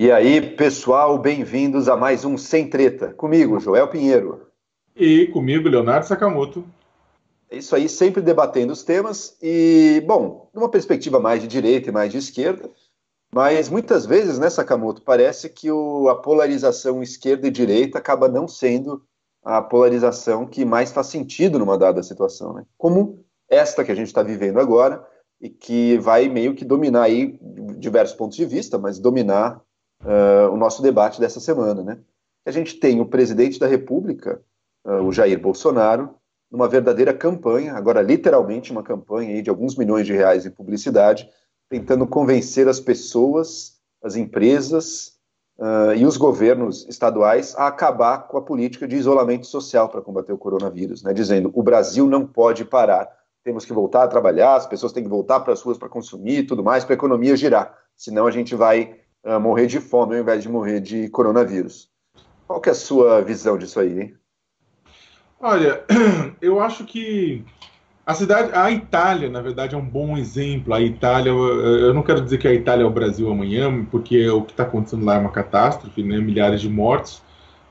E aí, pessoal, bem-vindos a mais um Sem Treta. Comigo, Joel Pinheiro. E comigo, Leonardo Sakamoto. É isso aí, sempre debatendo os temas e, bom, numa perspectiva mais de direita e mais de esquerda, mas muitas vezes, né, Sakamoto, parece que o, a polarização esquerda e direita acaba não sendo a polarização que mais faz sentido numa dada situação, né? Como esta que a gente está vivendo agora e que vai meio que dominar aí diversos pontos de vista, mas dominar uh, o nosso debate dessa semana, né? A gente tem o presidente da República, uh, o Jair Bolsonaro, numa verdadeira campanha, agora literalmente uma campanha aí de alguns milhões de reais em publicidade, tentando convencer as pessoas, as empresas uh, e os governos estaduais a acabar com a política de isolamento social para combater o coronavírus, né? Dizendo o Brasil não pode parar, temos que voltar a trabalhar, as pessoas têm que voltar para as ruas para consumir e tudo mais, para a economia girar, senão a gente vai uh, morrer de fome ao invés de morrer de coronavírus. Qual que é a sua visão disso aí? Hein? Olha, eu acho que a cidade, a Itália, na verdade, é um bom exemplo. A Itália, eu não quero dizer que a Itália é o Brasil amanhã, porque o que está acontecendo lá é uma catástrofe, né? milhares de mortos,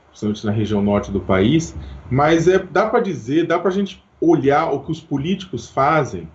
principalmente na região norte do país. Mas é, dá para dizer, dá para a gente olhar o que os políticos fazem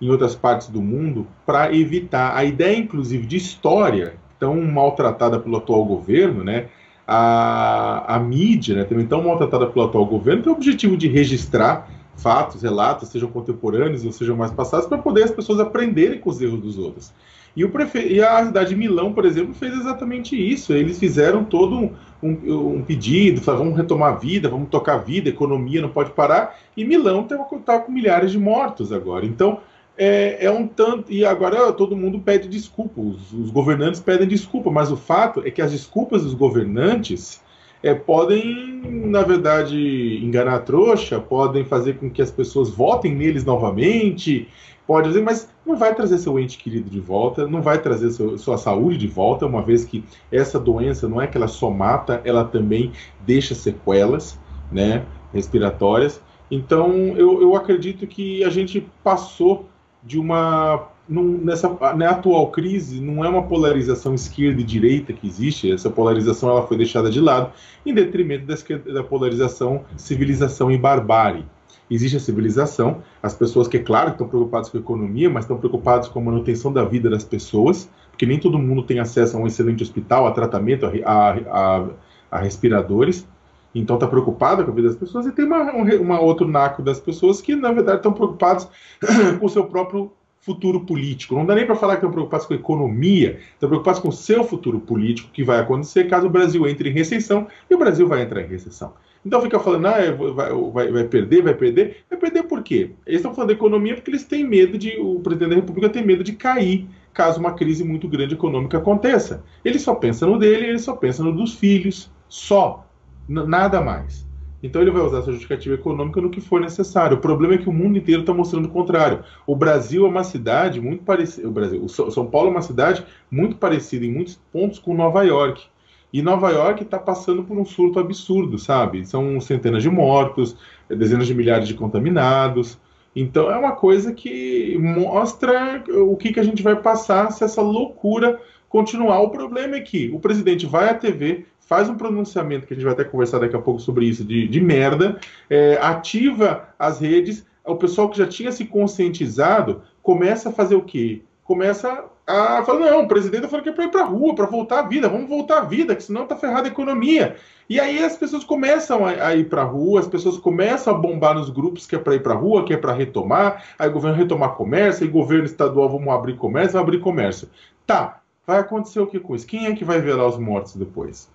em outras partes do mundo para evitar a ideia, inclusive, de história tão maltratada pelo atual governo, né? A, a mídia, né, também tão maltratada pelo atual governo, tem o objetivo de registrar fatos, relatos, sejam contemporâneos ou sejam mais passados, para poder as pessoas aprenderem com os erros dos outros. E, o prefe... e a cidade de Milão, por exemplo, fez exatamente isso. Eles fizeram todo um, um, um pedido, falaram, vamos retomar a vida, vamos tocar a vida, a economia não pode parar. E Milão está tá com milhares de mortos agora. Então, é, é, um tanto. E agora todo mundo pede desculpa, os, os, governantes pedem desculpa, mas o fato é que as desculpas dos governantes é, podem, na verdade, enganar a trouxa, podem fazer com que as pessoas votem neles novamente, pode mas não vai trazer seu ente querido de volta, não vai trazer seu, sua saúde de volta, uma vez que essa doença não é que ela só mata, ela também deixa sequelas né, respiratórias. Então, eu, eu acredito que a gente passou de uma num, nessa na atual crise não é uma polarização esquerda e direita que existe essa polarização ela foi deixada de lado em detrimento da, da polarização civilização e barbárie. Existe a civilização as pessoas que é claro estão preocupadas com a economia mas estão preocupadas com a manutenção da vida das pessoas porque nem todo mundo tem acesso a um excelente hospital a tratamento a, a, a, a respiradores então está preocupada com a vida das pessoas, e tem uma, uma outro naco das pessoas que, na verdade, estão preocupados com o seu próprio futuro político. Não dá nem para falar que estão preocupados com a economia, estão preocupados com o seu futuro político, que vai acontecer caso o Brasil entre em recessão, e o Brasil vai entrar em recessão. Então fica falando, ah, vai, vai, vai, perder, vai perder. Vai perder por quê? Eles estão falando da economia porque eles têm medo de, o presidente da República tem medo de cair caso uma crise muito grande econômica aconteça. Ele só pensa no dele, ele só pensa no dos filhos, só nada mais. Então ele vai usar essa justificativa econômica no que for necessário. O problema é que o mundo inteiro está mostrando o contrário. O Brasil é uma cidade muito parecida. O Brasil, o São Paulo é uma cidade muito parecida em muitos pontos com Nova York. E Nova York está passando por um surto absurdo, sabe? São centenas de mortos, dezenas de milhares de contaminados. Então é uma coisa que mostra o que, que a gente vai passar se essa loucura continuar. O problema é que o presidente vai à TV, faz um pronunciamento, que a gente vai até conversar daqui a pouco sobre isso, de, de merda, é, ativa as redes, o pessoal que já tinha se conscientizado começa a fazer o quê? Começa a falar, não, o presidente falou que é para ir para rua, para voltar à vida, vamos voltar à vida, que senão tá ferrada a economia. E aí as pessoas começam a, a ir para a rua, as pessoas começam a bombar nos grupos que é para ir para a rua, que é para retomar, aí o governo retomar comércio, aí governo estadual vamos abrir comércio, vai abrir comércio. Tá, vai acontecer o que com isso? Quem é que vai velar os mortos depois?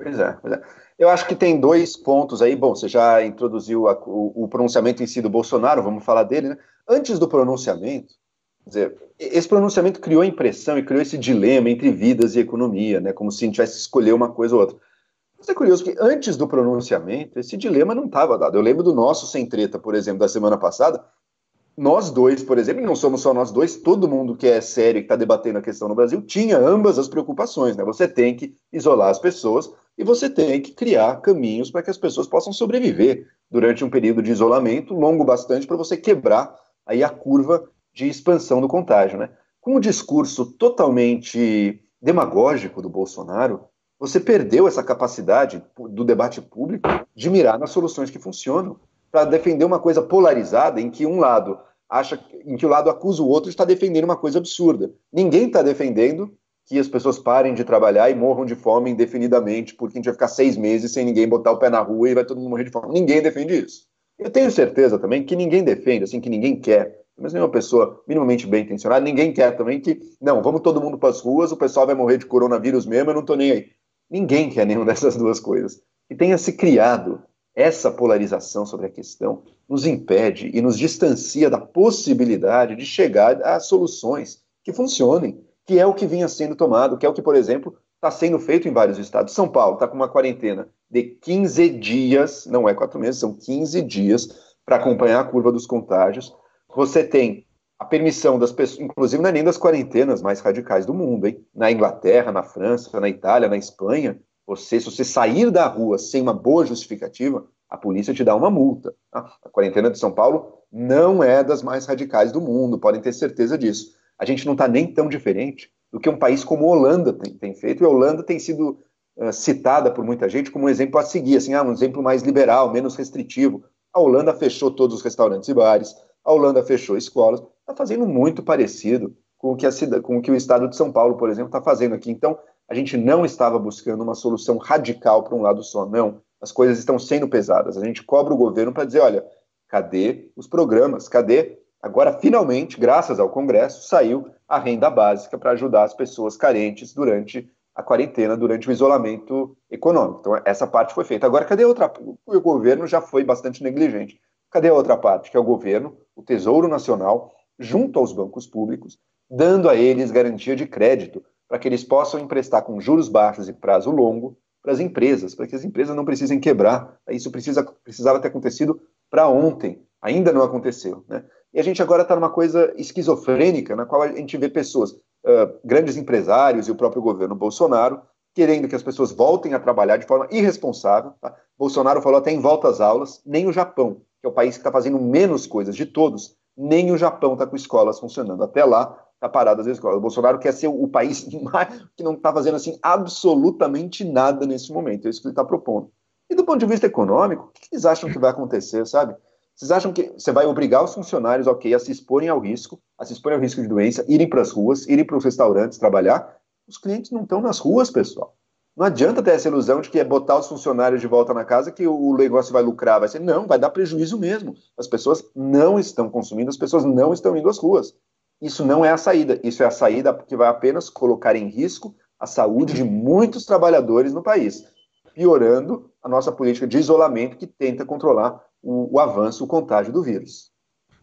Pois é, pois é. Eu acho que tem dois pontos aí. Bom, você já introduziu a, o, o, pronunciamento em si do Bolsonaro, vamos falar dele, né? Antes do pronunciamento, dizer, esse pronunciamento criou impressão e criou esse dilema entre vidas e economia, né? Como se a gente tivesse escolher uma coisa ou outra. Mas é curioso que antes do pronunciamento, esse dilema não estava dado. Eu lembro do nosso Sem Treta, por exemplo, da semana passada. Nós dois, por exemplo, e não somos só nós dois, todo mundo que é sério e que está debatendo a questão no Brasil tinha ambas as preocupações, né? Você tem que isolar as pessoas e você tem que criar caminhos para que as pessoas possam sobreviver durante um período de isolamento longo bastante para você quebrar aí a curva de expansão do contágio, né? Com um discurso totalmente demagógico do Bolsonaro, você perdeu essa capacidade do debate público de mirar nas soluções que funcionam para defender uma coisa polarizada em que um lado acha, em que o lado acusa o outro de estar defendendo uma coisa absurda. Ninguém está defendendo que as pessoas parem de trabalhar e morram de fome indefinidamente, porque a gente vai ficar seis meses sem ninguém botar o pé na rua e vai todo mundo morrer de fome. Ninguém defende isso. Eu tenho certeza também que ninguém defende, assim, que ninguém quer. Mas nenhuma pessoa minimamente bem intencionada, ninguém quer também que, não, vamos todo mundo para as ruas, o pessoal vai morrer de coronavírus mesmo, eu não estou nem aí. Ninguém quer nenhuma dessas duas coisas. E tenha se criado essa polarização sobre a questão nos impede e nos distancia da possibilidade de chegar a soluções que funcionem, que é o que vinha sendo tomado, que é o que, por exemplo, está sendo feito em vários estados. São Paulo está com uma quarentena de 15 dias, não é quatro meses, são 15 dias para acompanhar a curva dos contágios. Você tem a permissão das pessoas, inclusive não é nem das quarentenas mais radicais do mundo, hein? Na Inglaterra, na França, na Itália, na Espanha, você, se você sair da rua sem uma boa justificativa, a polícia te dá uma multa. Tá? A quarentena de São Paulo não é das mais radicais do mundo, podem ter certeza disso. A gente não está nem tão diferente do que um país como a Holanda tem, tem feito, e a Holanda tem sido uh, citada por muita gente como um exemplo a seguir, assim, ah, um exemplo mais liberal, menos restritivo. A Holanda fechou todos os restaurantes e bares, a Holanda fechou escolas, está fazendo muito parecido com o, que a, com o que o estado de São Paulo, por exemplo, está fazendo aqui. Então, a gente não estava buscando uma solução radical para um lado só, não. As coisas estão sendo pesadas. A gente cobra o governo para dizer: olha, cadê os programas? Cadê? Agora, finalmente, graças ao Congresso, saiu a renda básica para ajudar as pessoas carentes durante a quarentena, durante o isolamento econômico. Então, essa parte foi feita. Agora, cadê a outra? O governo já foi bastante negligente. Cadê a outra parte? Que é o governo, o Tesouro Nacional, junto aos bancos públicos, dando a eles garantia de crédito para que eles possam emprestar com juros baixos e prazo longo para as empresas, para que as empresas não precisem quebrar. Isso precisa, precisava ter acontecido para ontem, ainda não aconteceu. Né? E a gente agora está numa coisa esquizofrênica, na qual a gente vê pessoas, uh, grandes empresários e o próprio governo Bolsonaro, querendo que as pessoas voltem a trabalhar de forma irresponsável. Tá? Bolsonaro falou até em volta às aulas, nem o Japão, que é o país que está fazendo menos coisas de todos, nem o Japão está com escolas funcionando. Até lá, está parado as escolas. O Bolsonaro quer ser o país que não está fazendo assim absolutamente nada nesse momento. É isso que ele está propondo. E do ponto de vista econômico, o que eles acham que vai acontecer, sabe? Vocês acham que você vai obrigar os funcionários, ok, a se exporem ao risco, a se exporem ao risco de doença, irem para as ruas, irem para os restaurantes trabalhar? Os clientes não estão nas ruas, pessoal. Não adianta ter essa ilusão de que é botar os funcionários de volta na casa que o negócio vai lucrar, vai ser. Não, vai dar prejuízo mesmo. As pessoas não estão consumindo, as pessoas não estão indo às ruas. Isso não é a saída. Isso é a saída que vai apenas colocar em risco a saúde de muitos trabalhadores no país, piorando a nossa política de isolamento que tenta controlar o, o avanço, o contágio do vírus.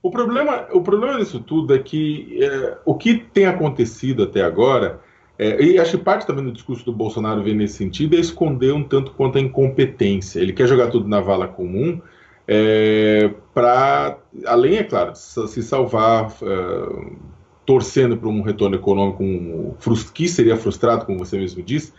O problema, o problema disso tudo é que é, o que tem acontecido até agora, é, e acho que parte também do discurso do Bolsonaro vem nesse sentido, é esconder um tanto quanto a incompetência. Ele quer jogar tudo na vala comum é, para, além, é claro, se salvar, uh, torcendo para um retorno econômico um, que seria frustrado, como você mesmo disse,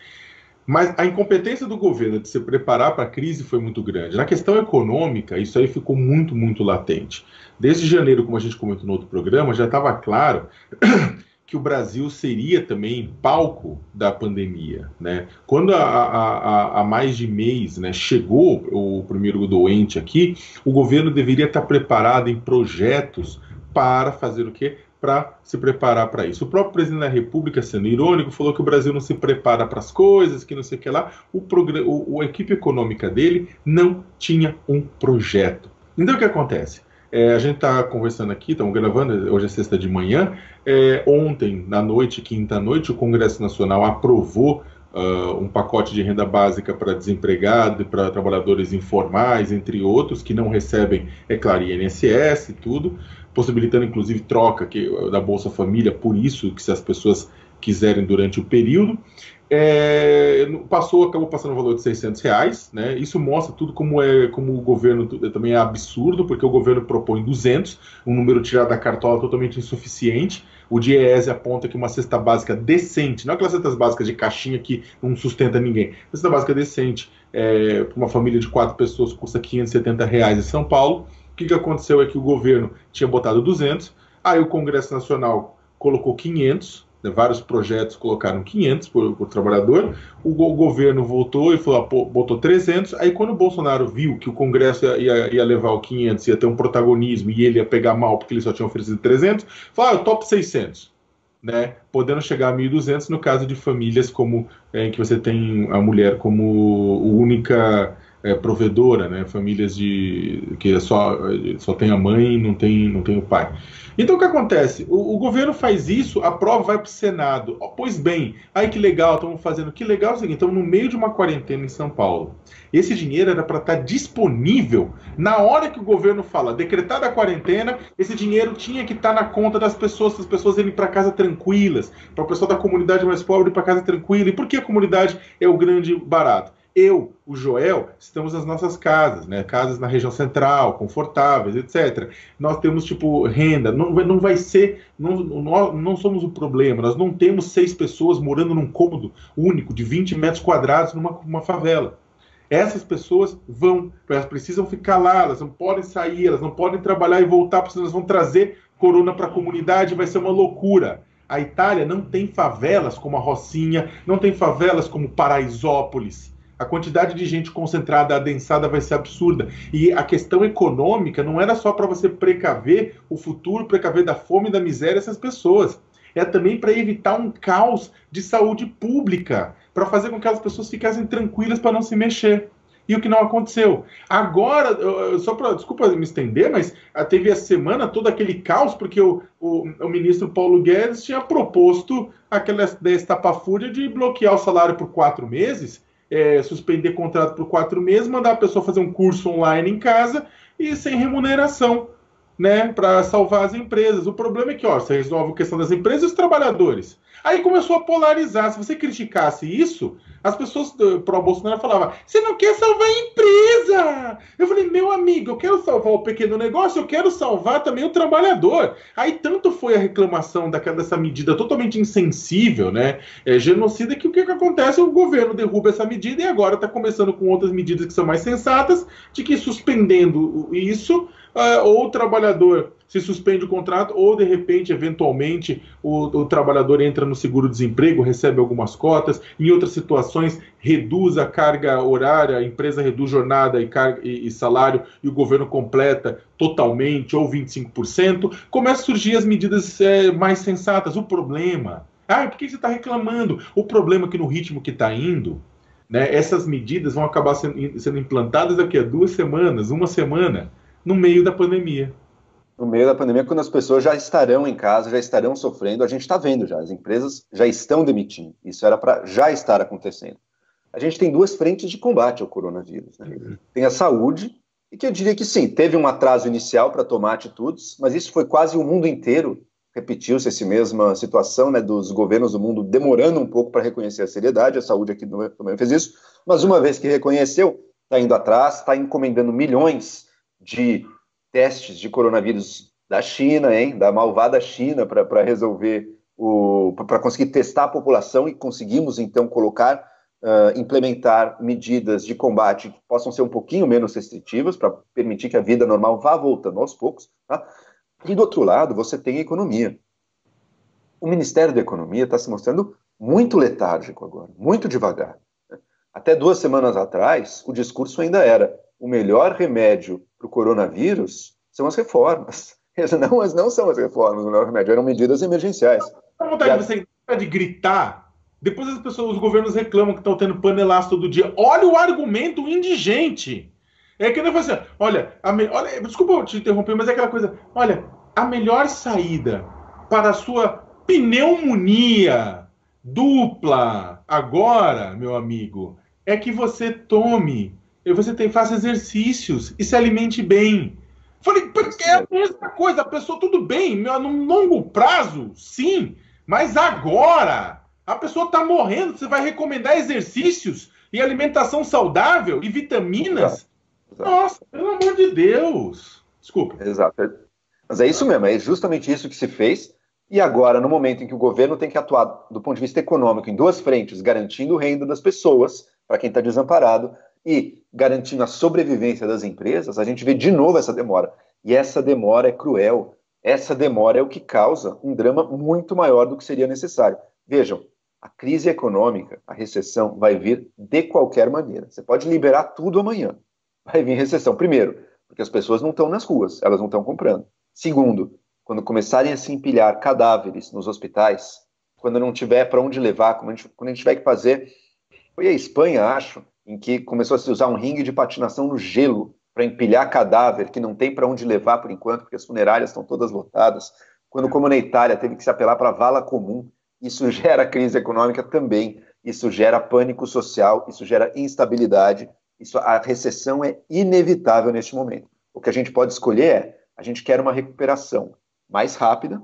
mas a incompetência do governo de se preparar para a crise foi muito grande. Na questão econômica, isso aí ficou muito, muito latente. Desde janeiro, como a gente comentou no outro programa, já estava claro que o Brasil seria também palco da pandemia. Né? Quando há mais de mês né, chegou o primeiro doente aqui, o governo deveria estar preparado em projetos para fazer o quê? Para se preparar para isso. O próprio presidente da República, sendo irônico, falou que o Brasil não se prepara para as coisas, que não sei o que lá. O, o, a equipe econômica dele não tinha um projeto. Então o que acontece? É, a gente está conversando aqui, estamos gravando, hoje é sexta de manhã. É, ontem, na noite, quinta noite, o Congresso Nacional aprovou uh, um pacote de renda básica para desempregado e para trabalhadores informais, entre outros, que não recebem, é claro, INSS e tudo, possibilitando inclusive troca que, da Bolsa Família, por isso que se as pessoas quiserem durante o período. É, passou, acabou passando o valor de 600 reais, né? Isso mostra tudo como é, como o governo também é absurdo, porque o governo propõe 200, um número tirado da cartola totalmente insuficiente. O DIEESE aponta que uma cesta básica decente, não aquelas cestas básicas de caixinha que não sustenta ninguém, cesta básica decente é, para uma família de quatro pessoas custa 570 reais em São Paulo. Que, que aconteceu é que o governo tinha botado 200, aí o Congresso Nacional colocou 500, né, vários projetos colocaram 500 por, por trabalhador, o, o, governo voltou e falou, botou 300, aí quando o Bolsonaro viu que o Congresso ia, ia, ia, levar o 500, ia ter um protagonismo e ele ia pegar mal porque ele só tinha oferecido 300, falou, ah, eu topo 600. Né, podendo chegar a 1.200 no caso de famílias como é, em que você tem a mulher como única é, provedora, né, famílias de que só só tem a mãe não tem não tem o pai. Então o que acontece? O, o governo faz isso, a prova vai para o Senado. Oh, pois bem, aí que legal, estamos fazendo. Que legal é o seguinte: estamos no meio de uma quarentena em São Paulo. Esse dinheiro era para estar tá disponível na hora que o governo fala, decretada a quarentena, esse dinheiro tinha que estar tá na conta das pessoas, para as pessoas irem para casa tranquilas, para o pessoal da comunidade mais pobre para casa tranquila. E por que a comunidade é o grande barato? Eu, o Joel, estamos nas nossas casas, né? Casas na região central, confortáveis, etc. Nós temos, tipo, renda. Não, não vai ser. Não, nós não somos o problema. Nós não temos seis pessoas morando num cômodo único de 20 metros quadrados numa favela. Essas pessoas vão, elas precisam ficar lá, elas não podem sair, elas não podem trabalhar e voltar, porque elas vão trazer corona para a comunidade, vai ser uma loucura. A Itália não tem favelas como a Rocinha, não tem favelas como Paraisópolis a quantidade de gente concentrada, adensada vai ser absurda. E a questão econômica não era só para você precaver o futuro, precaver da fome e da miséria essas pessoas. É também para evitar um caos de saúde pública, para fazer com que as pessoas ficassem tranquilas para não se mexer. E o que não aconteceu. Agora, só para, desculpa me estender, mas teve a semana todo aquele caos, porque o, o, o ministro Paulo Guedes tinha proposto aquela estapafúrdia de bloquear o salário por quatro meses é, suspender contrato por quatro meses, mandar a pessoa fazer um curso online em casa e sem remuneração, né, para salvar as empresas. O problema é que, ó, você resolve a questão das empresas e os trabalhadores. Aí começou a polarizar. Se você criticasse isso, as pessoas pro Bolsonaro falavam: você não quer salvar a empresa. Eu falei: meu amigo, eu quero salvar o pequeno negócio, eu quero salvar também o trabalhador. Aí tanto foi a reclamação daquela, dessa medida totalmente insensível, né? É, genocida, que o que, que acontece? O governo derruba essa medida e agora está começando com outras medidas que são mais sensatas, de que suspendendo isso, uh, ou o trabalhador se suspende o contrato, ou de repente, eventualmente, o, o trabalhador entra no seguro-desemprego, recebe algumas cotas, em outras situações, reduz a carga horária, a empresa reduz jornada e, carga, e, e salário e o governo completa totalmente, ou 25%, começam a surgir as medidas é, mais sensatas. O problema. Ah, por que você está reclamando? O problema é que no ritmo que está indo, né, essas medidas vão acabar sendo, sendo implantadas daqui a duas semanas, uma semana, no meio da pandemia no meio da pandemia, quando as pessoas já estarão em casa, já estarão sofrendo, a gente está vendo já, as empresas já estão demitindo. Isso era para já estar acontecendo. A gente tem duas frentes de combate ao coronavírus. Né? Uhum. Tem a saúde, e que eu diria que sim, teve um atraso inicial para tomar atitudes, mas isso foi quase o mundo inteiro. Repetiu-se essa mesma situação né, dos governos do mundo demorando um pouco para reconhecer a seriedade, a saúde aqui também fez isso, mas uma vez que reconheceu, está indo atrás, está encomendando milhões de testes de coronavírus da China, hein, da malvada China, para resolver o. para conseguir testar a população e conseguimos então colocar, uh, implementar medidas de combate que possam ser um pouquinho menos restritivas, para permitir que a vida normal vá voltando aos poucos. Tá? E do outro lado, você tem a economia. O Ministério da Economia está se mostrando muito letárgico agora, muito devagar. Até duas semanas atrás, o discurso ainda era o melhor remédio para o coronavírus são as reformas. Não, não são as reformas, o melhor remédio, eram medidas emergenciais. Dá vontade de você de gritar. Depois as pessoas, os governos reclamam que estão tendo panelaço todo dia. Olha o argumento indigente. É que nem assim, olha, me... olha, desculpa te interromper, mas é aquela coisa, olha, a melhor saída para a sua pneumonia dupla agora, meu amigo, é que você tome você tem, faça exercícios e se alimente bem. Falei, porque é a mesma coisa, a pessoa, tudo bem, no longo prazo, sim, mas agora a pessoa está morrendo, você vai recomendar exercícios e alimentação saudável e vitaminas? Exato. Nossa, pelo amor de Deus. Desculpa. Exato. Mas é isso mesmo, é justamente isso que se fez. E agora, no momento em que o governo tem que atuar do ponto de vista econômico em duas frentes, garantindo renda das pessoas, para quem está desamparado, e garantindo a sobrevivência das empresas, a gente vê de novo essa demora. E essa demora é cruel, essa demora é o que causa um drama muito maior do que seria necessário. Vejam, a crise econômica, a recessão, vai vir de qualquer maneira. Você pode liberar tudo amanhã. Vai vir recessão. Primeiro, porque as pessoas não estão nas ruas, elas não estão comprando. Segundo, quando começarem a se empilhar cadáveres nos hospitais, quando não tiver para onde levar, quando a, gente, quando a gente tiver que fazer. Foi a Espanha, acho, em que começou a se usar um ringue de patinação no gelo para empilhar cadáver que não tem para onde levar por enquanto, porque as funerárias estão todas lotadas. Quando, como na Itália, teve que se apelar para a vala comum, isso gera crise econômica também, isso gera pânico social, isso gera instabilidade, isso, a recessão é inevitável neste momento. O que a gente pode escolher é, a gente quer uma recuperação mais rápida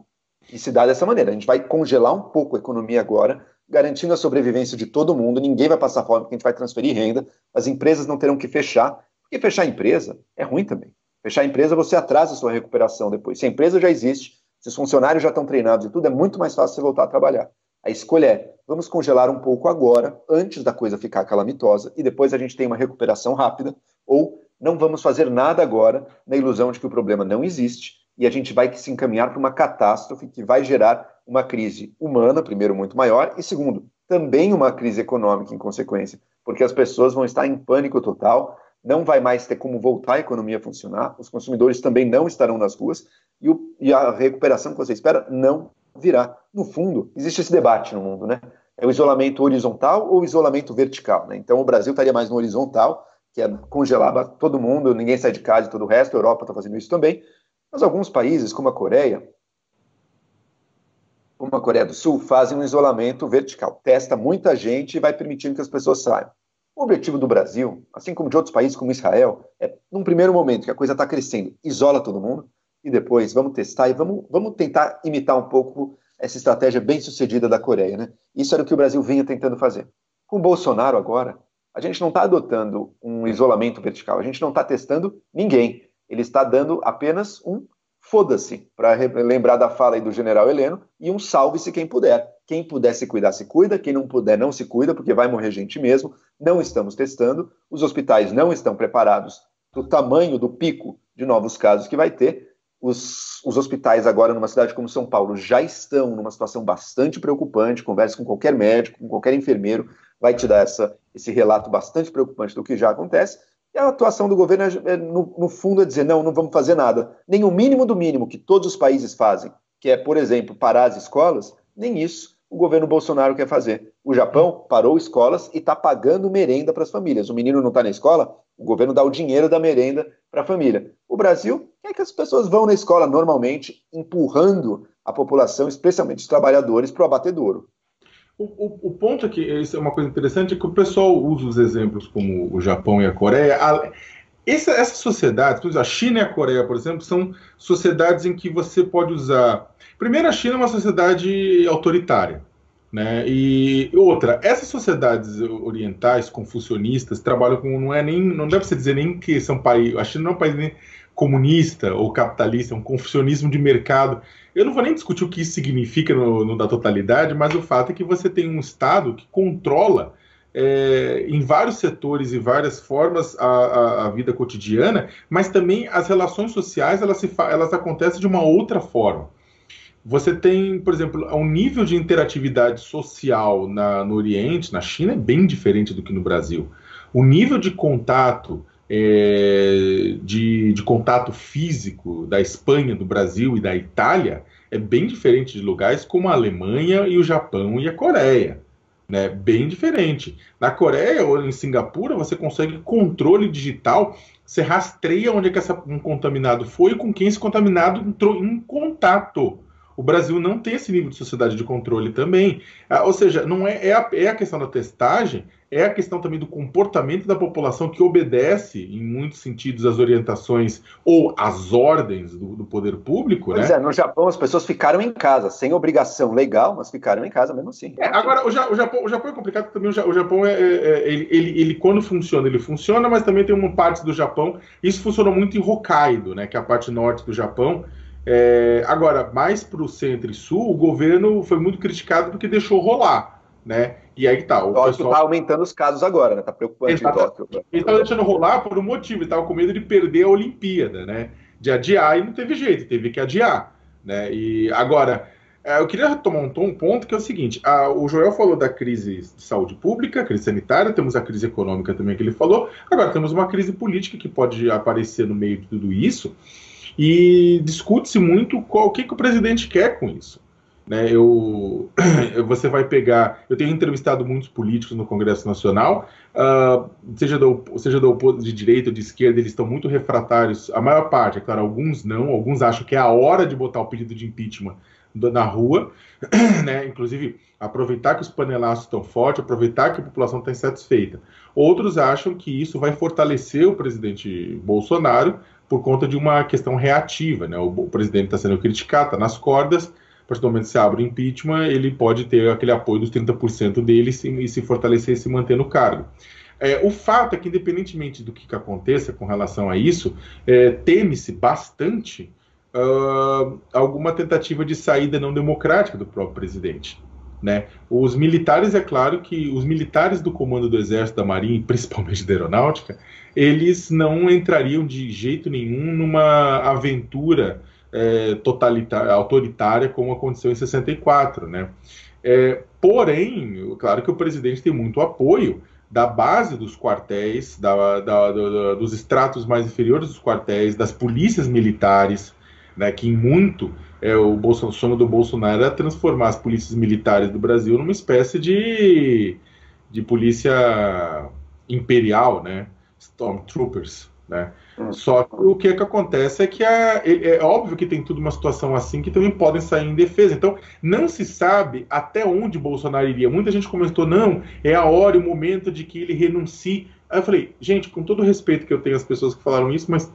e se dá dessa maneira. A gente vai congelar um pouco a economia agora, garantindo a sobrevivência de todo mundo, ninguém vai passar fome porque a gente vai transferir renda, as empresas não terão que fechar, porque fechar a empresa é ruim também. Fechar a empresa, você atrasa a sua recuperação depois. Se a empresa já existe, se os funcionários já estão treinados e tudo, é muito mais fácil você voltar a trabalhar. A escolha é: vamos congelar um pouco agora, antes da coisa ficar calamitosa, e depois a gente tem uma recuperação rápida, ou não vamos fazer nada agora, na ilusão de que o problema não existe, e a gente vai se encaminhar para uma catástrofe que vai gerar uma crise humana, primeiro, muito maior, e segundo, também uma crise econômica em consequência, porque as pessoas vão estar em pânico total, não vai mais ter como voltar a economia a funcionar, os consumidores também não estarão nas ruas e, o, e a recuperação que você espera não virá. No fundo, existe esse debate no mundo, né? É o isolamento horizontal ou isolamento vertical, né? Então o Brasil estaria mais no horizontal, que é congelava todo mundo, ninguém sai de casa e todo o resto, a Europa está fazendo isso também, mas alguns países, como a Coreia, como a Coreia do Sul, fazem um isolamento vertical, testa muita gente e vai permitindo que as pessoas saiam. O objetivo do Brasil, assim como de outros países como Israel, é, num primeiro momento que a coisa está crescendo, isola todo mundo, e depois vamos testar e vamos, vamos tentar imitar um pouco essa estratégia bem sucedida da Coreia. Né? Isso era o que o Brasil vinha tentando fazer. Com o Bolsonaro agora, a gente não está adotando um isolamento vertical, a gente não está testando ninguém. Ele está dando apenas um foda-se, para lembrar da fala aí do general Heleno, e um salve-se quem puder. Quem puder se cuidar, se cuida, quem não puder, não se cuida, porque vai morrer gente mesmo. Não estamos testando, os hospitais não estão preparados do tamanho do pico de novos casos que vai ter. Os, os, hospitais agora numa cidade como São Paulo já estão numa situação bastante preocupante. Converse com qualquer médico, com qualquer enfermeiro, vai te dar essa, esse relato bastante preocupante do que já acontece. E a atuação do governo, é, é, no, no fundo, é dizer: não, não vamos fazer nada. Nem o mínimo do mínimo que todos os países fazem, que é, por exemplo, parar as escolas, nem isso o governo Bolsonaro quer fazer. O Japão parou escolas e está pagando merenda para as famílias. O menino não está na escola, o governo dá o dinheiro da merenda para a família. O Brasil quer que as pessoas vão na escola normalmente, empurrando a população, especialmente os trabalhadores, para o abatedouro. O, o, é que isso é uma coisa interessante é que o pessoal usa os exemplos como o Japão e a Coreia. A, essa, essas sociedades, a China e a Coreia, por exemplo, são sociedades em que você pode usar. Primeiro, a China é uma sociedade autoritária. Né? E outra, essas sociedades orientais, confucionistas, trabalham com. Não é nem. Não deve se dizer nem que são países. A China não é um país comunista ou capitalista, é um confucionismo de mercado. Eu não vou nem discutir o que isso significa no, no da totalidade, mas o fato é que você tem um Estado que controla é, em vários setores e várias formas a, a, a, vida cotidiana, mas também as relações sociais elas, se, elas acontecem de uma outra forma. Você tem, por exemplo, um nível de interatividade social na, no Oriente, na China, é bem diferente do que no Brasil. O nível de contato é, de, de, contato físico da Espanha, do Brasil e da Itália é bem diferente de lugares como a Alemanha e o Japão e a Coreia. Né? Bem diferente. Na Coreia ou em Singapura, você consegue controle digital, você rastreia onde é que essa, um contaminado foi e com quem esse contaminado entrou em contato. O Brasil não tem esse nível de sociedade de controle também. Ah, ou seja, não é, é, a, é a questão da testagem, é a questão também do comportamento da população que obedece, em muitos sentidos, às orientações ou às ordens do, do poder público. Pois né? é, no Japão as pessoas ficaram em casa, sem obrigação legal, mas ficaram em casa mesmo assim. É, agora, o, o, Japão, o Japão é complicado também. O Japão, é, é, é, ele, ele, ele, quando funciona, ele funciona, mas também tem uma parte do Japão. Isso funcionou muito em Hokkaido, né, que é a parte norte do Japão é, agora, mais para o centro e sul, o governo foi muito criticado porque deixou rolar, né? E aí tá. O Tóquio pessoal... tá aumentando os casos agora, né? Tá preocupante ele tá, Tóquio. Ele tá deixando rolar por um motivo, ele tava com medo de perder a Olimpíada, né? De adiar e não teve jeito, teve que adiar. Né? E agora, é, eu queria retomar um, um ponto que é o seguinte: a, o Joel falou da crise de saúde pública, crise sanitária, temos a crise econômica também que ele falou, agora temos uma crise política que pode aparecer no meio de tudo isso, e discute-se muito qual, o que, que o presidente quer com isso. Né, eu, você vai pegar. Eu tenho entrevistado muitos políticos no Congresso Nacional, uh, seja, do, seja do, de direita ou de esquerda, eles estão muito refratários. A maior parte, é claro, alguns não, alguns acham que é a hora de botar o pedido de impeachment na rua, né? inclusive aproveitar que os panelaços estão fortes, aproveitar que a população está insatisfeita. Outros acham que isso vai fortalecer o presidente Bolsonaro por conta de uma questão reativa. Né? O, o presidente está sendo criticado, está nas cordas, a partir do momento que se abre o impeachment, ele pode ter aquele apoio dos 30% dele e se, e se fortalecer e se manter no cargo. É, o fato é que, independentemente do que, que aconteça com relação a isso, é, teme-se bastante uh, alguma tentativa de saída não democrática do próprio presidente. Né? Os militares, é claro que os militares do comando do Exército, da Marinha, principalmente da Aeronáutica, eles não entrariam de jeito nenhum numa aventura é, totalitária, autoritária como aconteceu em 64. Né? É, porém, claro que o presidente tem muito apoio da base dos quartéis, da, da, da, dos estratos mais inferiores dos quartéis, das polícias militares, né, que em muito é, o, Bolsonaro, o sonho do Bolsonaro era transformar as polícias militares do Brasil numa espécie de, de polícia imperial, né, Stormtroopers, né? Hum. Só que o que, que acontece é que a, é, é, óbvio que tem tudo uma situação assim que também podem sair em defesa. Então, não se sabe até onde Bolsonaro iria. Muita gente comentou, não, é a hora e o momento de que ele renuncie. Aí eu falei, gente, com todo o respeito que eu tenho às pessoas que falaram isso, mas,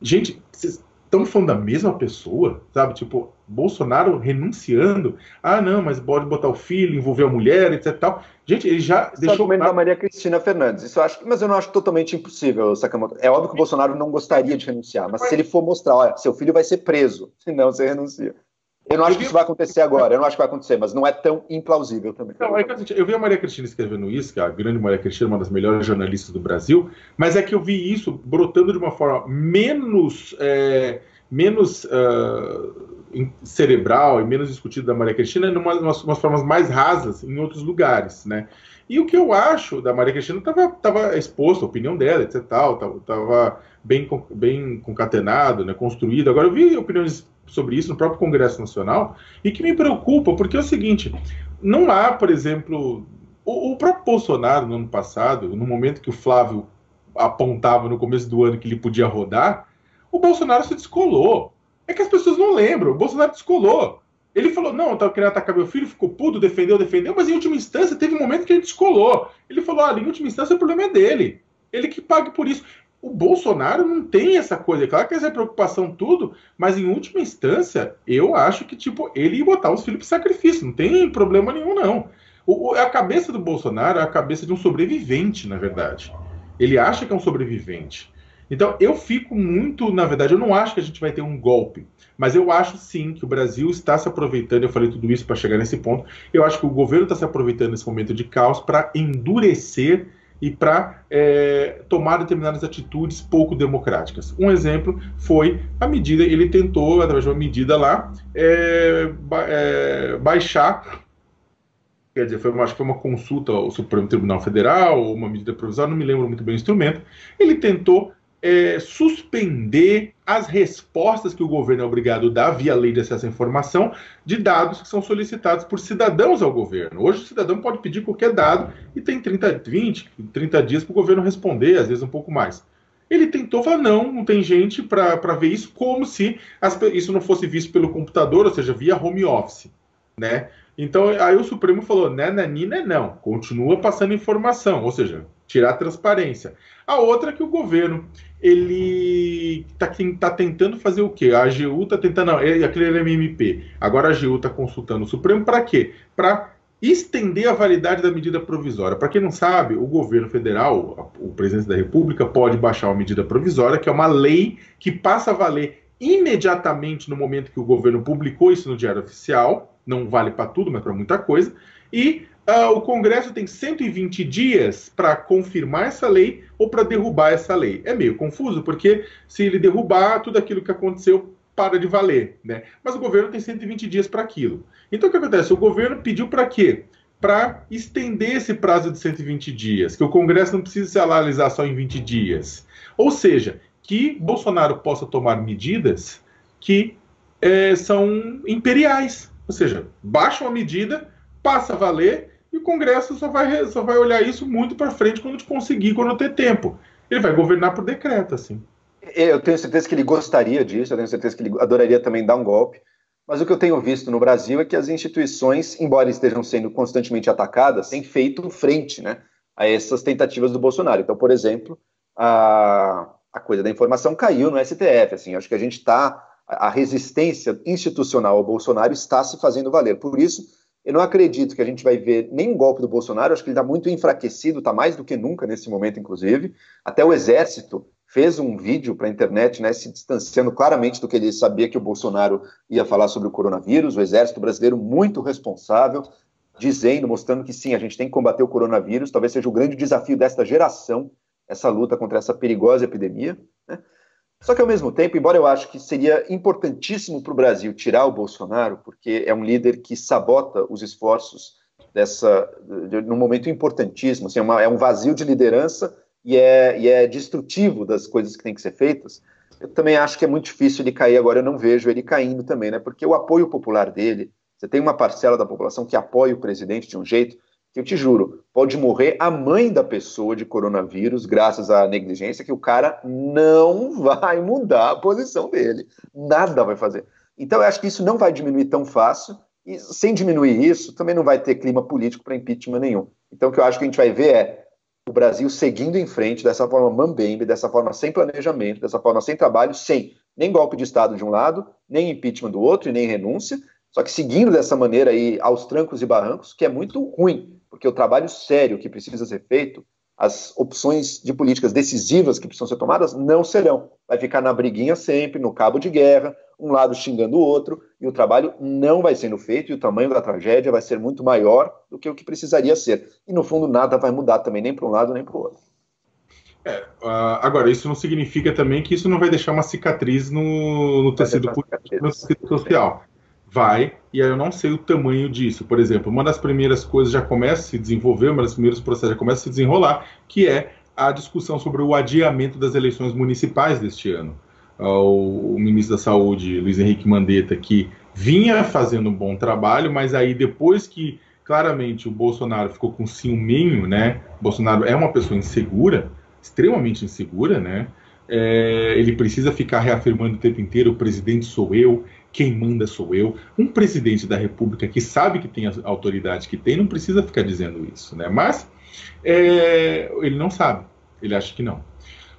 gente, vocês estão falando da mesma pessoa, sabe? Tipo, Bolsonaro renunciando. Ah, não, mas pode botar o filho, envolver a mulher, etc. Tal. Gente, ele já Esse deixou. Argumento da Maria Cristina Fernandes. Isso acho, mas eu não acho totalmente impossível, Sakamoto. É óbvio que o Bolsonaro não gostaria de renunciar, mas se ele for mostrar, olha, seu filho vai ser preso, senão você renuncia. Eu não acho que isso vai acontecer agora, eu não acho que vai acontecer, mas não é tão implausível também. Não, é que, eu vi a Maria Cristina escrevendo isso, que é a grande Maria Cristina, uma das melhores jornalistas do Brasil, mas é que eu vi isso brotando de uma forma menos. É, menos uh, cerebral e menos discutido da Maria Cristina, em umas, umas, formas mais rasas em outros lugares, né? E o que eu acho da Maria Cristina estava exposto, a opinião dela, etc. Estava bem, bem concatenado, né, construído. Agora, eu vi opiniões sobre isso no próprio Congresso Nacional e que me preocupa, porque é o seguinte: não há, por exemplo, o, o próprio Bolsonaro, no ano passado, no momento que o Flávio apontava no começo do ano que ele podia rodar, o Bolsonaro se descolou. É que as pessoas não lembram. O Bolsonaro descolou. Ele falou, não, eu tava querendo atacar meu filho, ficou puto, defendeu, defendeu, mas em última instância teve um momento que ele descolou. Ele falou, olha, em última instância o problema é dele. Ele que pague por isso. O Bolsonaro não tem essa coisa. É claro que essa é preocupação tudo, mas em última instância, eu acho que, tipo, ele ia botar os filhos para sacrifício. Não tem problema nenhum, não. O, a cabeça do Bolsonaro é a cabeça de um sobrevivente, na verdade. Ele acha que é um sobrevivente. Então, eu fico muito, na verdade, eu não acho que a gente vai ter um golpe, mas eu acho sim que o Brasil está se aproveitando, eu falei tudo isso para chegar nesse ponto, eu acho que o governo está se aproveitando nesse momento de caos para endurecer e para é, tomar determinadas atitudes pouco democráticas. Um exemplo foi a medida, ele tentou, através de uma medida lá, é, é, baixar quer dizer, foi, acho que foi uma consulta ao Supremo Tribunal Federal, ou uma medida provisória, não me lembro muito bem o instrumento. Ele tentou é, suspender as respostas que o governo é obrigado a dar via lei de acesso à informação de dados que são solicitados por cidadãos ao governo. Hoje o cidadão pode pedir qualquer dado e tem 30, 20, 30 dias para o governo responder, às vezes um pouco mais. Ele tentou falar, não, não tem gente para ver isso, como se as, isso não fosse visto pelo computador, ou seja, via home office. Né? Então, aí o Supremo falou, né, nanina, não, continua passando informação, ou seja, tirar a transparência. A outra é que o governo ele está tá tentando fazer o quê? A AGU está tentando, não, é, aquele era MMP. Agora a AGU está consultando o Supremo para quê? Para estender a validade da medida provisória. Para quem não sabe, o governo federal, o presidente da República, pode baixar uma medida provisória, que é uma lei que passa a valer imediatamente no momento que o governo publicou isso no Diário Oficial, não vale para tudo, mas para muita coisa, e uh, o Congresso tem 120 dias para confirmar essa lei ou para derrubar essa lei. É meio confuso, porque se ele derrubar, tudo aquilo que aconteceu para de valer, né? Mas o governo tem 120 dias para aquilo. Então o que acontece? O governo pediu para quê? Para estender esse prazo de 120 dias, que o Congresso não precisa se analisar só em 20 dias. Ou seja, que Bolsonaro possa tomar medidas que é, são imperiais. Ou seja, baixa uma medida, passa a valer e o Congresso só vai, só vai olhar isso muito para frente quando conseguir, quando ter tempo. Ele vai governar por decreto, assim. Eu tenho certeza que ele gostaria disso, eu tenho certeza que ele adoraria também dar um golpe. Mas o que eu tenho visto no Brasil é que as instituições, embora estejam sendo constantemente atacadas, têm feito frente né, a essas tentativas do Bolsonaro. Então, por exemplo, a, a coisa da informação caiu no STF. Assim, acho que a gente está. A resistência institucional ao Bolsonaro está se fazendo valer. Por isso, eu não acredito que a gente vai ver nenhum golpe do Bolsonaro. Acho que ele está muito enfraquecido, está mais do que nunca nesse momento, inclusive. Até o Exército fez um vídeo para a internet, né, se distanciando claramente do que ele sabia que o Bolsonaro ia falar sobre o coronavírus. O Exército Brasileiro muito responsável, dizendo, mostrando que sim, a gente tem que combater o coronavírus. Talvez seja o grande desafio desta geração essa luta contra essa perigosa epidemia. Né? Só que, ao mesmo tempo, embora eu acho que seria importantíssimo para o Brasil tirar o Bolsonaro, porque é um líder que sabota os esforços dessa, de, num momento importantíssimo, assim, é, uma, é, um vazio de liderança e é, e é destrutivo das coisas que têm que ser feitas, eu também acho que é muito difícil ele cair agora, eu não vejo ele caindo também, né? Porque o apoio popular dele, você tem uma parcela da população que apoia o presidente de um jeito, eu te juro, pode morrer a mãe da pessoa de coronavírus, graças à negligência, que o cara não vai mudar a posição dele. Nada vai fazer. Então, eu acho que isso não vai diminuir tão fácil, e sem diminuir isso, também não vai ter clima político para impeachment nenhum. Então, o que eu acho que a gente vai ver é o Brasil seguindo em frente dessa forma mambembe, dessa forma sem planejamento, dessa forma sem trabalho, sem nem golpe de Estado de um lado, nem impeachment do outro e nem renúncia, só que seguindo dessa maneira aí aos trancos e barrancos, que é muito ruim, porque o trabalho sério que precisa ser feito, as opções de políticas decisivas que precisam ser tomadas não serão. Vai ficar na briguinha sempre, no cabo de guerra, um lado xingando o outro, e o trabalho não vai sendo feito, e o tamanho da tragédia vai ser muito maior do que o que precisaria ser. E no fundo, nada vai mudar também, nem para um lado nem para o outro. É, agora, isso não significa também que isso não vai deixar uma cicatriz no, no tecido político, no tecido social vai, e aí eu não sei o tamanho disso. Por exemplo, uma das primeiras coisas já começa a se desenvolver, uma das primeiros processos já começa a se desenrolar, que é a discussão sobre o adiamento das eleições municipais deste ano. Ah, o, ministro da Saúde, Luiz Henrique Mandetta, que vinha fazendo um bom trabalho, mas aí depois que claramente o Bolsonaro ficou com ciúminho, né? Bolsonaro é uma pessoa insegura, extremamente insegura, né? É, ele precisa ficar reafirmando o tempo inteiro: o presidente sou eu, quem manda sou eu. Um presidente da República que sabe que tem a autoridade que tem não precisa ficar dizendo isso, né? Mas é, ele não sabe, ele acha que não.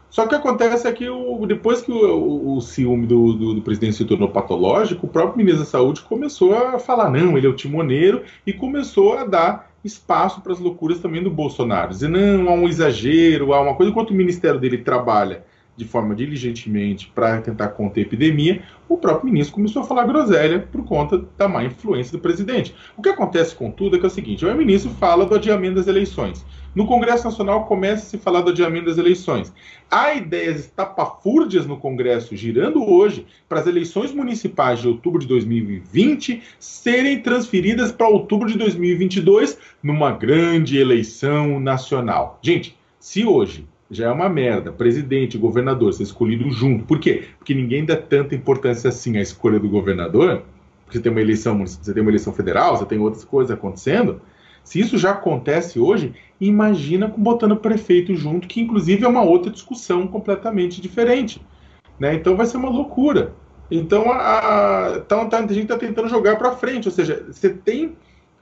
Só que acontece é que o, depois que o, o, o ciúme do, do, do, presidente se tornou patológico, o próprio ministro da Saúde começou a falar: não, ele é o timoneiro, e começou a dar espaço para as loucuras também do Bolsonaro. Dizer, não, há um exagero, há uma coisa. Enquanto o ministério dele trabalha de forma diligentemente para tentar conter a epidemia, o próprio ministro começou a falar groselha por conta da má influência do presidente. O que acontece, contudo, é que é o seguinte: o ministro fala do adiamento das eleições. No Congresso Nacional começa a se falar do adiamento das eleições. Há ideias estapafúrdias no Congresso girando hoje para as eleições municipais de outubro de 2020 serem transferidas para outubro de 2022 numa grande eleição nacional. Gente, se hoje já é uma merda. Presidente, governador, ser escolhido junto. Por quê? Porque ninguém dá tanta importância assim à escolha do governador. Porque você tem uma eleição, você tem uma eleição federal, você tem outras coisas acontecendo. Se isso já acontece hoje, imagina botando prefeito junto, que inclusive é uma outra discussão completamente diferente. Né? Então vai ser uma loucura. Então a, a, então, tá, a gente está tentando jogar para frente, ou seja, você tem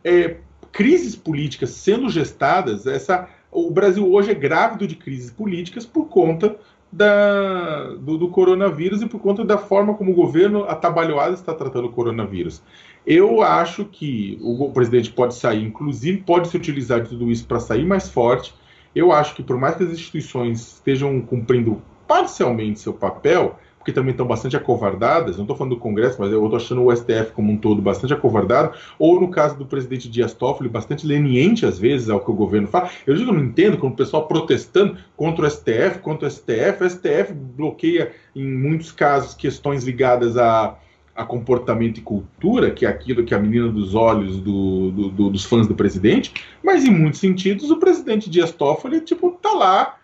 é, crises políticas sendo gestadas, essa o Brasil hoje é grávido de crises políticas por conta da, do, do, coronavírus e por conta da forma como o governo atabalhoado está tratando o coronavírus. Eu acho que o presidente pode sair, inclusive pode se utilizar de tudo isso para sair mais forte. Eu acho que por mais que as instituições estejam cumprindo parcialmente seu papel, porque também estão bastante acovardadas, não estou falando do Congresso, mas eu estou achando o STF como um todo bastante acovardado, ou no caso do presidente Dias Toffoli, bastante leniente às vezes ao que o governo fala. Eu digo, não entendo como o pessoal protestando contra o STF, contra o STF, o STF bloqueia em muitos casos questões ligadas a a comportamento e cultura, que é aquilo que é a menina dos olhos do, do, do, dos fãs do presidente, mas em muitos sentidos o presidente Dias Toffoli, tipo, tá lá,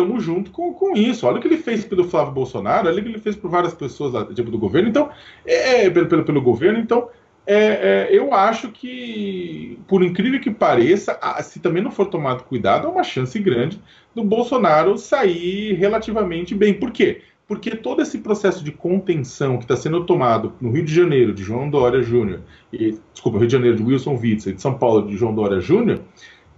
tamo junto com, com isso. Olha o que ele fez pelo Flávio Bolsonaro, olha o que ele fez por várias pessoas lá, tipo, do governo, então, é, é pelo, pelo, pelo governo, então, é, é, eu acho que, por incrível que pareça, se também não for tomado cuidado, há uma chance grande do Bolsonaro sair relativamente bem. Por quê? porque todo esse processo de contenção que está sendo tomado no Rio de Janeiro, de João Dória Júnior, e, desculpa, Rio de Janeiro de Wilson Witzel, de São Paulo de João Dória Júnior,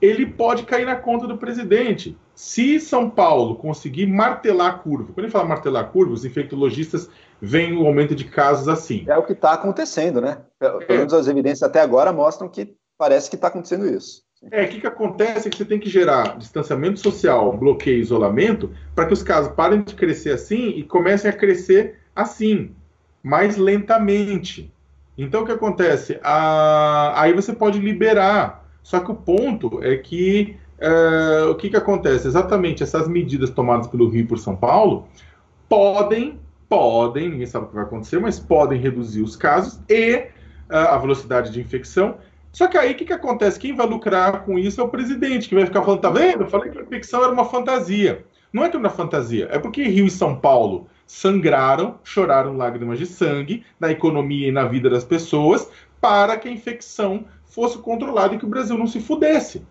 ele pode cair na conta do presidente. Se São Paulo conseguir martelar a curva, quando ele fala martelar a curva, os infectologistas veem o aumento de casos assim. É o que está acontecendo, né? Pelo é. menos as evidências até agora mostram que parece que está acontecendo isso. É, o que, que acontece é que você tem que gerar distanciamento social, bloqueio, isolamento, para que os casos parem de crescer assim e comecem a crescer assim, mais lentamente. Então, o que acontece? Ah, aí você pode liberar. Só que o ponto é que é, o que, que acontece? Exatamente essas medidas tomadas pelo Rio e por São Paulo podem, podem, ninguém sabe o que vai acontecer, mas podem reduzir os casos e ah, a velocidade de infecção só que aí o que, que acontece? Quem vai lucrar com isso é o presidente, que vai ficar falando, tá vendo? Eu falei que a infecção era uma fantasia. Não é que era uma fantasia, é porque Rio e São Paulo sangraram, choraram lágrimas de sangue na economia e na vida das pessoas para que a infecção fosse controlada e que o Brasil não se fudesse.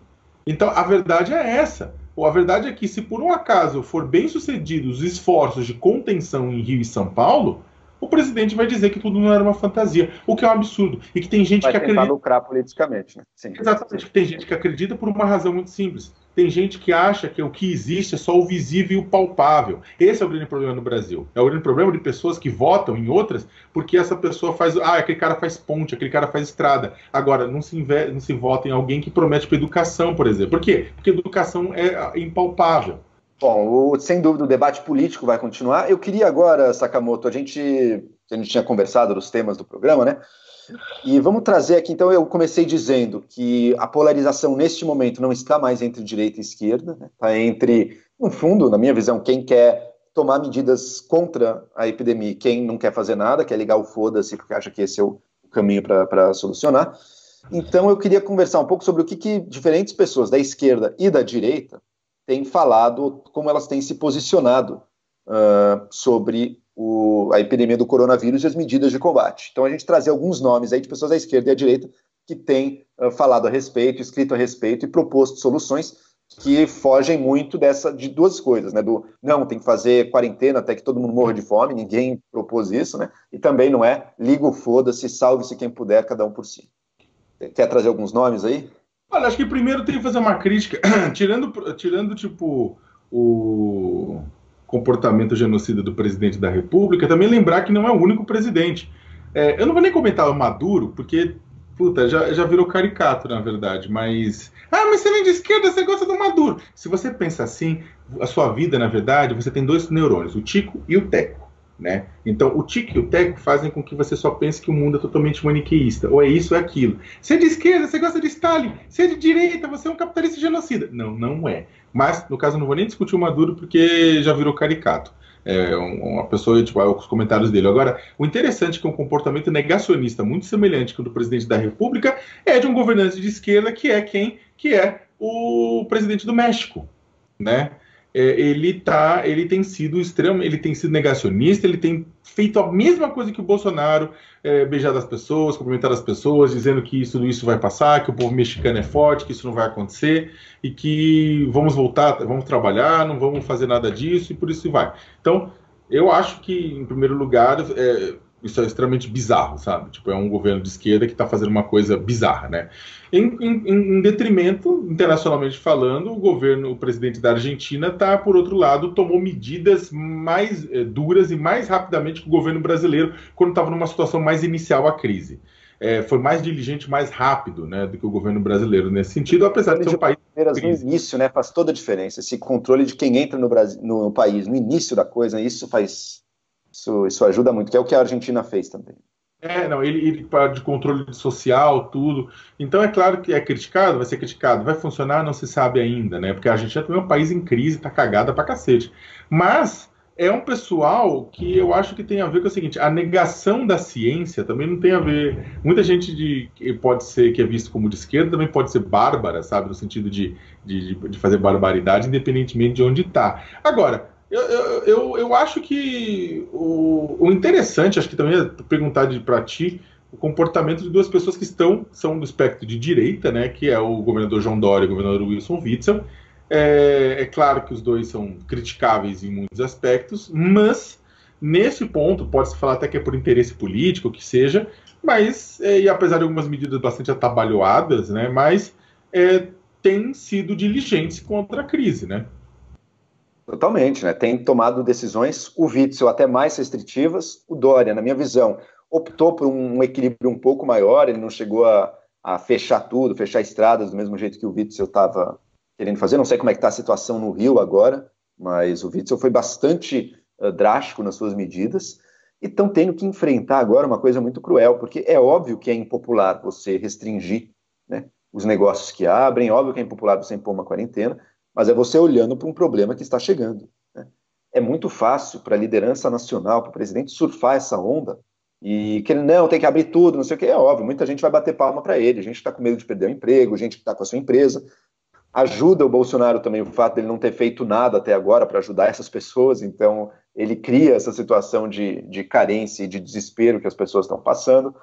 Então a verdade é essa. Ou a verdade é que se por um acaso for bem sucedidos os esforços de contenção em Rio e São Paulo, o presidente vai dizer que tudo não era uma fantasia, o que é um absurdo. E que tem gente vai que acredita. lucrar politicamente, né? Sim. Exatamente, tem gente que acredita por uma razão muito simples. Tem gente que acha que o que existe é só o visível e o palpável. Esse é o grande problema no Brasil. É o grande problema de pessoas que votam em outras porque essa pessoa faz. Ah, aquele cara faz ponte, aquele cara faz estrada. Agora, não se, inve... não se vota em alguém que promete para educação, por exemplo. Por quê? Porque educação é impalpável. Bom, o, sem dúvida o debate político vai continuar. Eu queria agora, Sakamoto, a gente, a gente tinha conversado dos temas do programa, né? E vamos trazer aqui, então eu comecei dizendo que a polarização neste momento não está mais entre direita e esquerda, está né? Tá entre, no fundo, na minha visão, quem quer tomar medidas contra a epidemia quem não quer fazer nada, quer ligar o foda-se porque acha que esse é o caminho para solucionar. Então eu queria conversar um pouco sobre o que, que diferentes pessoas da esquerda e da direita têm falado, como elas têm se posicionado uh, sobre o, a epidemia do coronavírus e as medidas de combate. Então, a gente trazer alguns nomes aí de pessoas da esquerda e à direita que têm uh, falado a respeito, escrito a respeito e proposto soluções que fogem muito dessa de duas coisas, né? Do não, tem que fazer quarentena até que todo mundo morra de fome, ninguém propôs isso, né? E também não é liga o foda-se, salve-se quem puder, cada um por si. Quer trazer alguns nomes aí? Olha, acho que primeiro tem que fazer uma crítica, tirando, tirando tipo o comportamento genocida do presidente da República, também lembrar que não é o único presidente. É, eu não vou nem comentar o Maduro, porque, puta, já, já virou caricato, na verdade, mas. Ah, mas você vem de esquerda, você gosta do Maduro. Se você pensa assim, a sua vida, na verdade, você tem dois neurônios, o Tico e o Teco. Né? Então, o tique e o teco fazem com que você só pense que o mundo é totalmente maniqueísta. Ou é isso ou é aquilo. Você é de esquerda, você gosta de Stalin. Você é de direita, você é um capitalista genocida. Não, não é. Mas, no caso, eu não vou nem discutir o Maduro porque já virou caricato. É uma pessoa, tipo, os comentários dele. Agora, o interessante é que um comportamento negacionista muito semelhante com o do presidente da República é de um governante de esquerda que é quem? Que é o presidente do México, né? É, ele tá, ele tem sido extremo, ele tem sido negacionista, ele tem feito a mesma coisa que o Bolsonaro, é, beijar as pessoas, cumprimentar as pessoas, dizendo que isso, isso vai passar, que o povo mexicano é forte, que isso não vai acontecer e que vamos voltar, vamos trabalhar, não vamos fazer nada disso e por isso vai. Então, eu acho que, em primeiro lugar, é, isso é extremamente bizarro, sabe? Tipo, é um governo de esquerda que está fazendo uma coisa bizarra, né? Em, em, em, detrimento, internacionalmente falando, o governo, o presidente da Argentina está, por outro lado, tomou medidas mais é, duras e mais rapidamente que o governo brasileiro quando estava numa situação mais inicial à crise. É, foi mais diligente, mais rápido, né, do que o governo brasileiro nesse sentido, apesar de ser um país no início, né, faz toda a diferença. Esse controle de quem entra no, Brasil, no país, no início da coisa, isso faz Isso, isso ajuda muito, que é o que a Argentina fez também. É, não, ele, ele de controle social, tudo. Então é claro que é criticado, vai ser criticado, vai funcionar, não se sabe ainda, né? Porque a Argentina também é um país em crise, tá cagada pra cacete. Mas é um pessoal que eu acho que tem a ver com o seguinte: a negação da ciência também não tem a ver. Muita gente de, que pode ser que é visto como de esquerda também pode ser bárbara, sabe? No sentido de, de, de fazer barbaridade, independentemente de onde está. Agora, eu, eu, eu acho que o, o interessante, acho que também é perguntar para ti o comportamento de duas pessoas que estão são do espectro de direita, né, que é o governador João Dória e o governador Wilson Witzel. É, é claro que os dois são criticáveis em muitos aspectos, mas nesse ponto pode-se falar até que é por interesse político, que seja, mas, é, e apesar de algumas medidas bastante atabalhoadas, né, mas é, tem sido diligentes contra a crise, né? Totalmente, né? Tem tomado decisões, o Witzel até mais restritivas, o Dória, na minha visão, optou por um equilíbrio um pouco maior, ele não chegou a, a fechar tudo, fechar estradas do mesmo jeito que o Witzel estava querendo fazer. Não sei como é que está a situação no Rio agora, mas o Witzel foi bastante uh, drástico nas suas medidas e estão tendo que enfrentar agora uma coisa muito cruel, porque é óbvio que é impopular você restringir né, os negócios que abrem, é óbvio que é impopular você impor uma quarentena, mas é você olhando para um problema que está chegando. Né? É muito fácil para a liderança nacional, para o presidente surfar essa onda e que ele não tem que abrir tudo, não sei o que. É óbvio, muita gente vai bater palma para ele, a gente está com medo de perder o emprego, gente que está com a sua empresa. Ajuda o Bolsonaro também o fato dele não ter feito nada até agora para ajudar essas pessoas, então ele cria essa situação de, de carência e de desespero que as pessoas estão passando.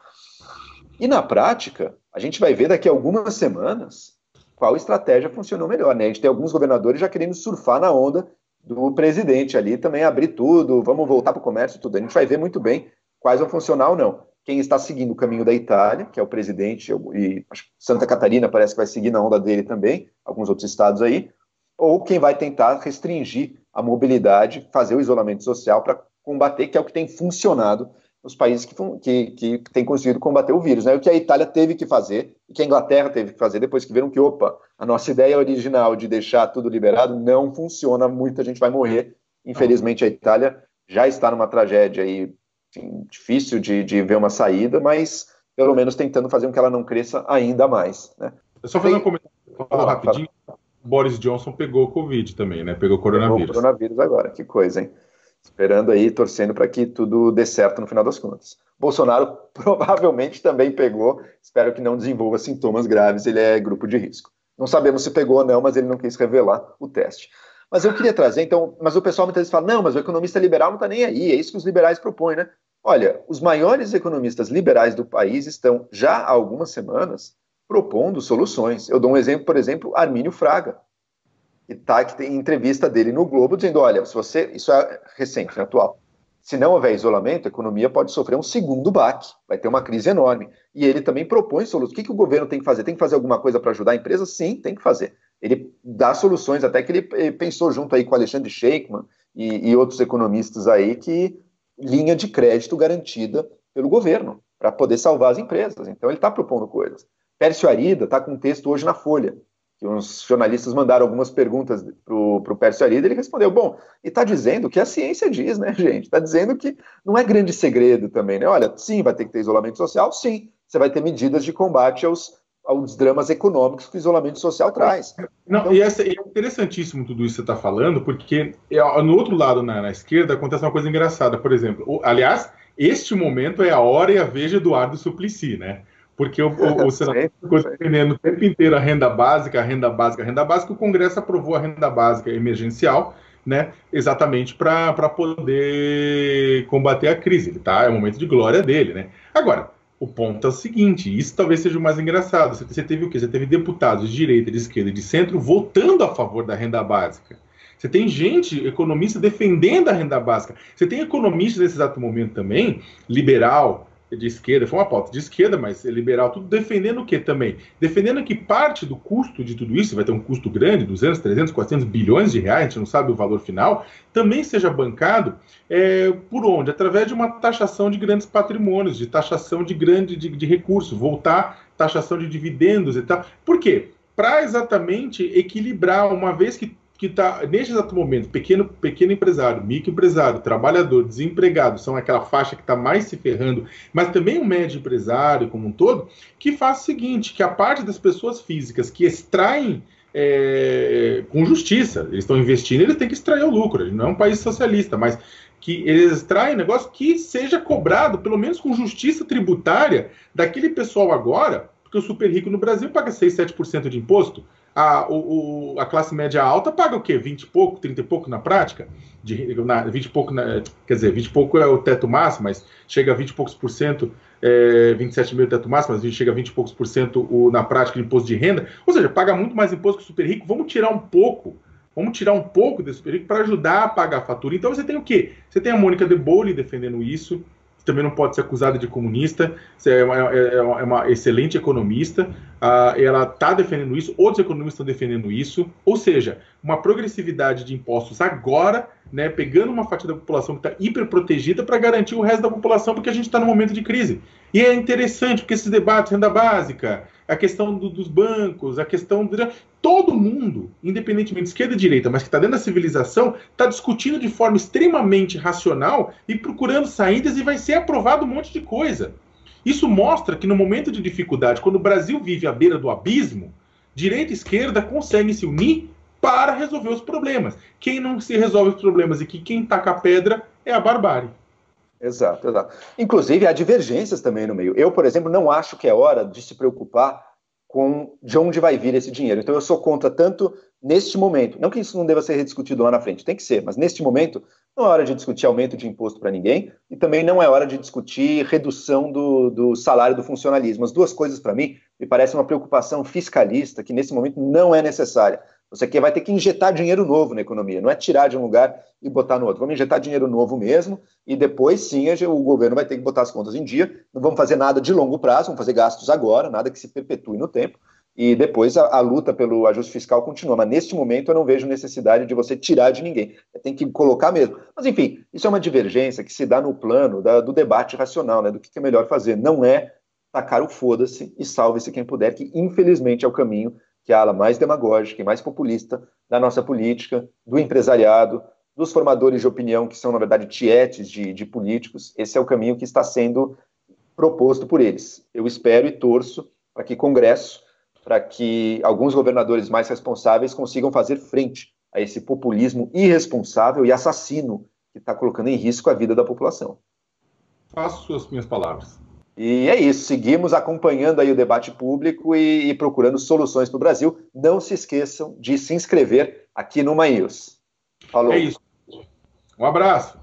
E na prática, a gente vai ver daqui a algumas semanas qual estratégia funcionou melhor. Né? A gente tem alguns governadores já querendo surfar na onda do presidente ali, também abrir tudo, vamos voltar para o comércio, tudo. A gente vai ver muito bem quais vão funcionar ou não. Quem está seguindo o caminho da Itália, que é o presidente, e Santa Catarina parece que vai seguir na onda dele também, alguns outros estados aí, ou quem vai tentar restringir a mobilidade, fazer o isolamento social para combater, que é o que tem funcionado nos países que, que, que têm conseguido combater o vírus. Né? O que a Itália teve que fazer, e que a Inglaterra teve que fazer, depois que viram que, opa, a nossa ideia original de deixar tudo liberado não funciona, muita gente vai morrer. Infelizmente, a Itália já está numa tragédia aí, enfim, difícil de, de ver uma saída, mas pelo menos tentando fazer com que ela não cresça ainda mais. Né? Eu só fazer um comentário fala rapidinho. Boris Johnson pegou Covid também, né? Pegou coronavírus. Pegou coronavírus agora, que coisa, hein? Esperando aí, torcendo para que tudo dê certo no final das contas. Bolsonaro provavelmente também pegou, espero que não desenvolva sintomas graves, ele é grupo de risco. Não sabemos se pegou ou não, mas ele não quis revelar o teste. Mas eu queria trazer, então, mas o pessoal muitas vezes fala, não, mas o economista liberal não está nem aí, é isso que os liberais propõem, né? Olha, os maiores economistas liberais do país estão já há algumas semanas propondo soluções. Eu dou um exemplo, por exemplo, Armínio Fraga, e tá que tem entrevista dele no Globo dizendo, olha, se você, isso é recente, né, atual. Se não houver isolamento, a economia pode sofrer um segundo baque, vai ter uma crise enorme. E ele também propõe soluções. O que, que o governo tem que fazer? Tem que fazer alguma coisa para ajudar a empresa? Sim, tem que fazer. Ele dá soluções, até que ele pensou junto aí com Alexandre Sheikman e, e outros economistas aí que linha de crédito garantida pelo governo para poder salvar as empresas. Então ele está propondo coisas. Pércio Arida está com um texto hoje na Folha, que uns jornalistas mandaram algumas perguntas para o Pércio Arida, ele respondeu, bom, e está dizendo o que a ciência diz, né, gente? Está dizendo que não é grande segredo também, né? Olha, sim, vai ter que ter isolamento social, sim, você vai ter medidas de combate aos, aos dramas econômicos que o isolamento social traz. Não, então, e, essa, é interessantíssimo tudo isso que você está falando, porque é, no outro lado, na, na, esquerda, acontece uma coisa engraçada. Por exemplo, o, aliás, este momento é a hora e a vez de Eduardo Suplicy, né? Porque o, o, o senador ficou defendendo o tempo inteiro a renda básica, a renda básica, a renda básica, o Congresso aprovou a renda básica emergencial, né, exatamente para poder combater a crise. Tá? É o momento de glória dele. Né? Agora, o ponto é o seguinte: isso talvez seja o mais engraçado. Você teve o quê? Você teve deputados de direita, de esquerda e de centro votando a favor da renda básica. Você tem gente, economista, defendendo a renda básica. Você tem economistas nesse exato momento também, liberal, de esquerda, foi uma pauta de esquerda, mas é liberal, tudo defendendo o que também? Defendendo que parte do custo de tudo isso, vai ter um custo grande, 200, 300, 400 bilhões de reais, a gente não sabe o valor final, também seja bancado é, por onde? Através de uma taxação de grandes patrimônios, de taxação de grande de, de recursos, voltar taxação de dividendos e tal. Por quê? Para exatamente equilibrar, uma vez que que está, neste exato momento, pequeno, pequeno empresário, microempresário, trabalhador, desempregado, são aquela faixa que está mais se ferrando, mas também o médio empresário como um todo, que faz o seguinte, que a parte das pessoas físicas que extraem é, com justiça, eles estão investindo, eles têm que extrair o lucro, ele não é um país socialista, mas que eles extraem um negócio que seja cobrado, pelo menos com justiça tributária, daquele pessoal agora, porque o super rico no Brasil paga 6, 7% de imposto, a, o, a classe média alta paga o quê? 20 e pouco, 30 e pouco na prática? De, na, 20 e pouco, na, quer dizer, 20 e pouco é o teto máximo, mas chega a 20 e poucos por cento, é, 27 mil teto máximo, mas chega a 20 e poucos por cento o, na prática de imposto de renda. Ou seja, paga muito mais imposto que o super rico. Vamos tirar um pouco, vamos tirar um pouco desse super rico para ajudar a pagar a fatura. Então você tem o quê? Você tem a Mônica de Bolle defendendo isso, também não pode ser acusada de comunista, é uma, é, é uma excelente economista, uh, ela está defendendo isso, outros economistas estão defendendo isso, ou seja, uma progressividade de impostos agora, né, pegando uma fatia da população que está hiperprotegida para garantir o resto da população, porque a gente está no momento de crise. E é interessante, porque esses debates, renda básica, a questão do, dos bancos, a questão de todo mundo, independentemente de esquerda e direita, mas que está dentro da civilização, está discutindo de forma extremamente racional e procurando saídas e vai ser aprovado um monte de coisa. Isso mostra que no momento de dificuldade, quando o Brasil vive à beira do abismo, direita e esquerda conseguem se unir para resolver os problemas. Quem não se resolve os problemas e que quem taca a pedra é a barbárie. Exato, exato. Inclusive, há divergências também no meio. Eu, por exemplo, não acho que é hora de se preocupar com de onde vai vir esse dinheiro. Então, eu sou contra tanto neste momento. Não que isso não deva ser rediscutido lá na frente, tem que ser, mas neste momento não é hora de discutir aumento de imposto para ninguém e também não é hora de discutir redução do, do salário do funcionalismo. As duas coisas, para mim, me parecem uma preocupação fiscalista que nesse momento não é necessária. Você aqui vai ter que injetar dinheiro novo na economia, não é tirar de um lugar e botar no outro. Vamos injetar dinheiro novo mesmo e depois sim o governo vai ter que botar as contas em dia. Não vamos fazer nada de longo prazo, vamos fazer gastos agora, nada que se perpetue no tempo. E depois a, a luta pelo ajuste fiscal continua. Mas neste momento eu não vejo necessidade de você tirar de ninguém. Tem que colocar mesmo. Mas enfim, isso é uma divergência que se dá no plano da, do debate racional, né, do que é melhor fazer. Não é tacar o foda-se e salve-se quem puder, que infelizmente é o caminho que é a ala mais demagógica e mais populista da nossa política, do empresariado, dos formadores de opinião, que são, na verdade, tietes de, de políticos. Esse é o caminho que está sendo proposto por eles. Eu espero e torço para que Congresso, para que alguns governadores mais responsáveis consigam fazer frente a esse populismo irresponsável e assassino que está colocando em risco a vida da população. Faço suas minhas palavras. E é isso, seguimos acompanhando aí o debate público e, e procurando soluções para o Brasil. Não se esqueçam de se inscrever aqui no News. Falou. É isso. Um abraço.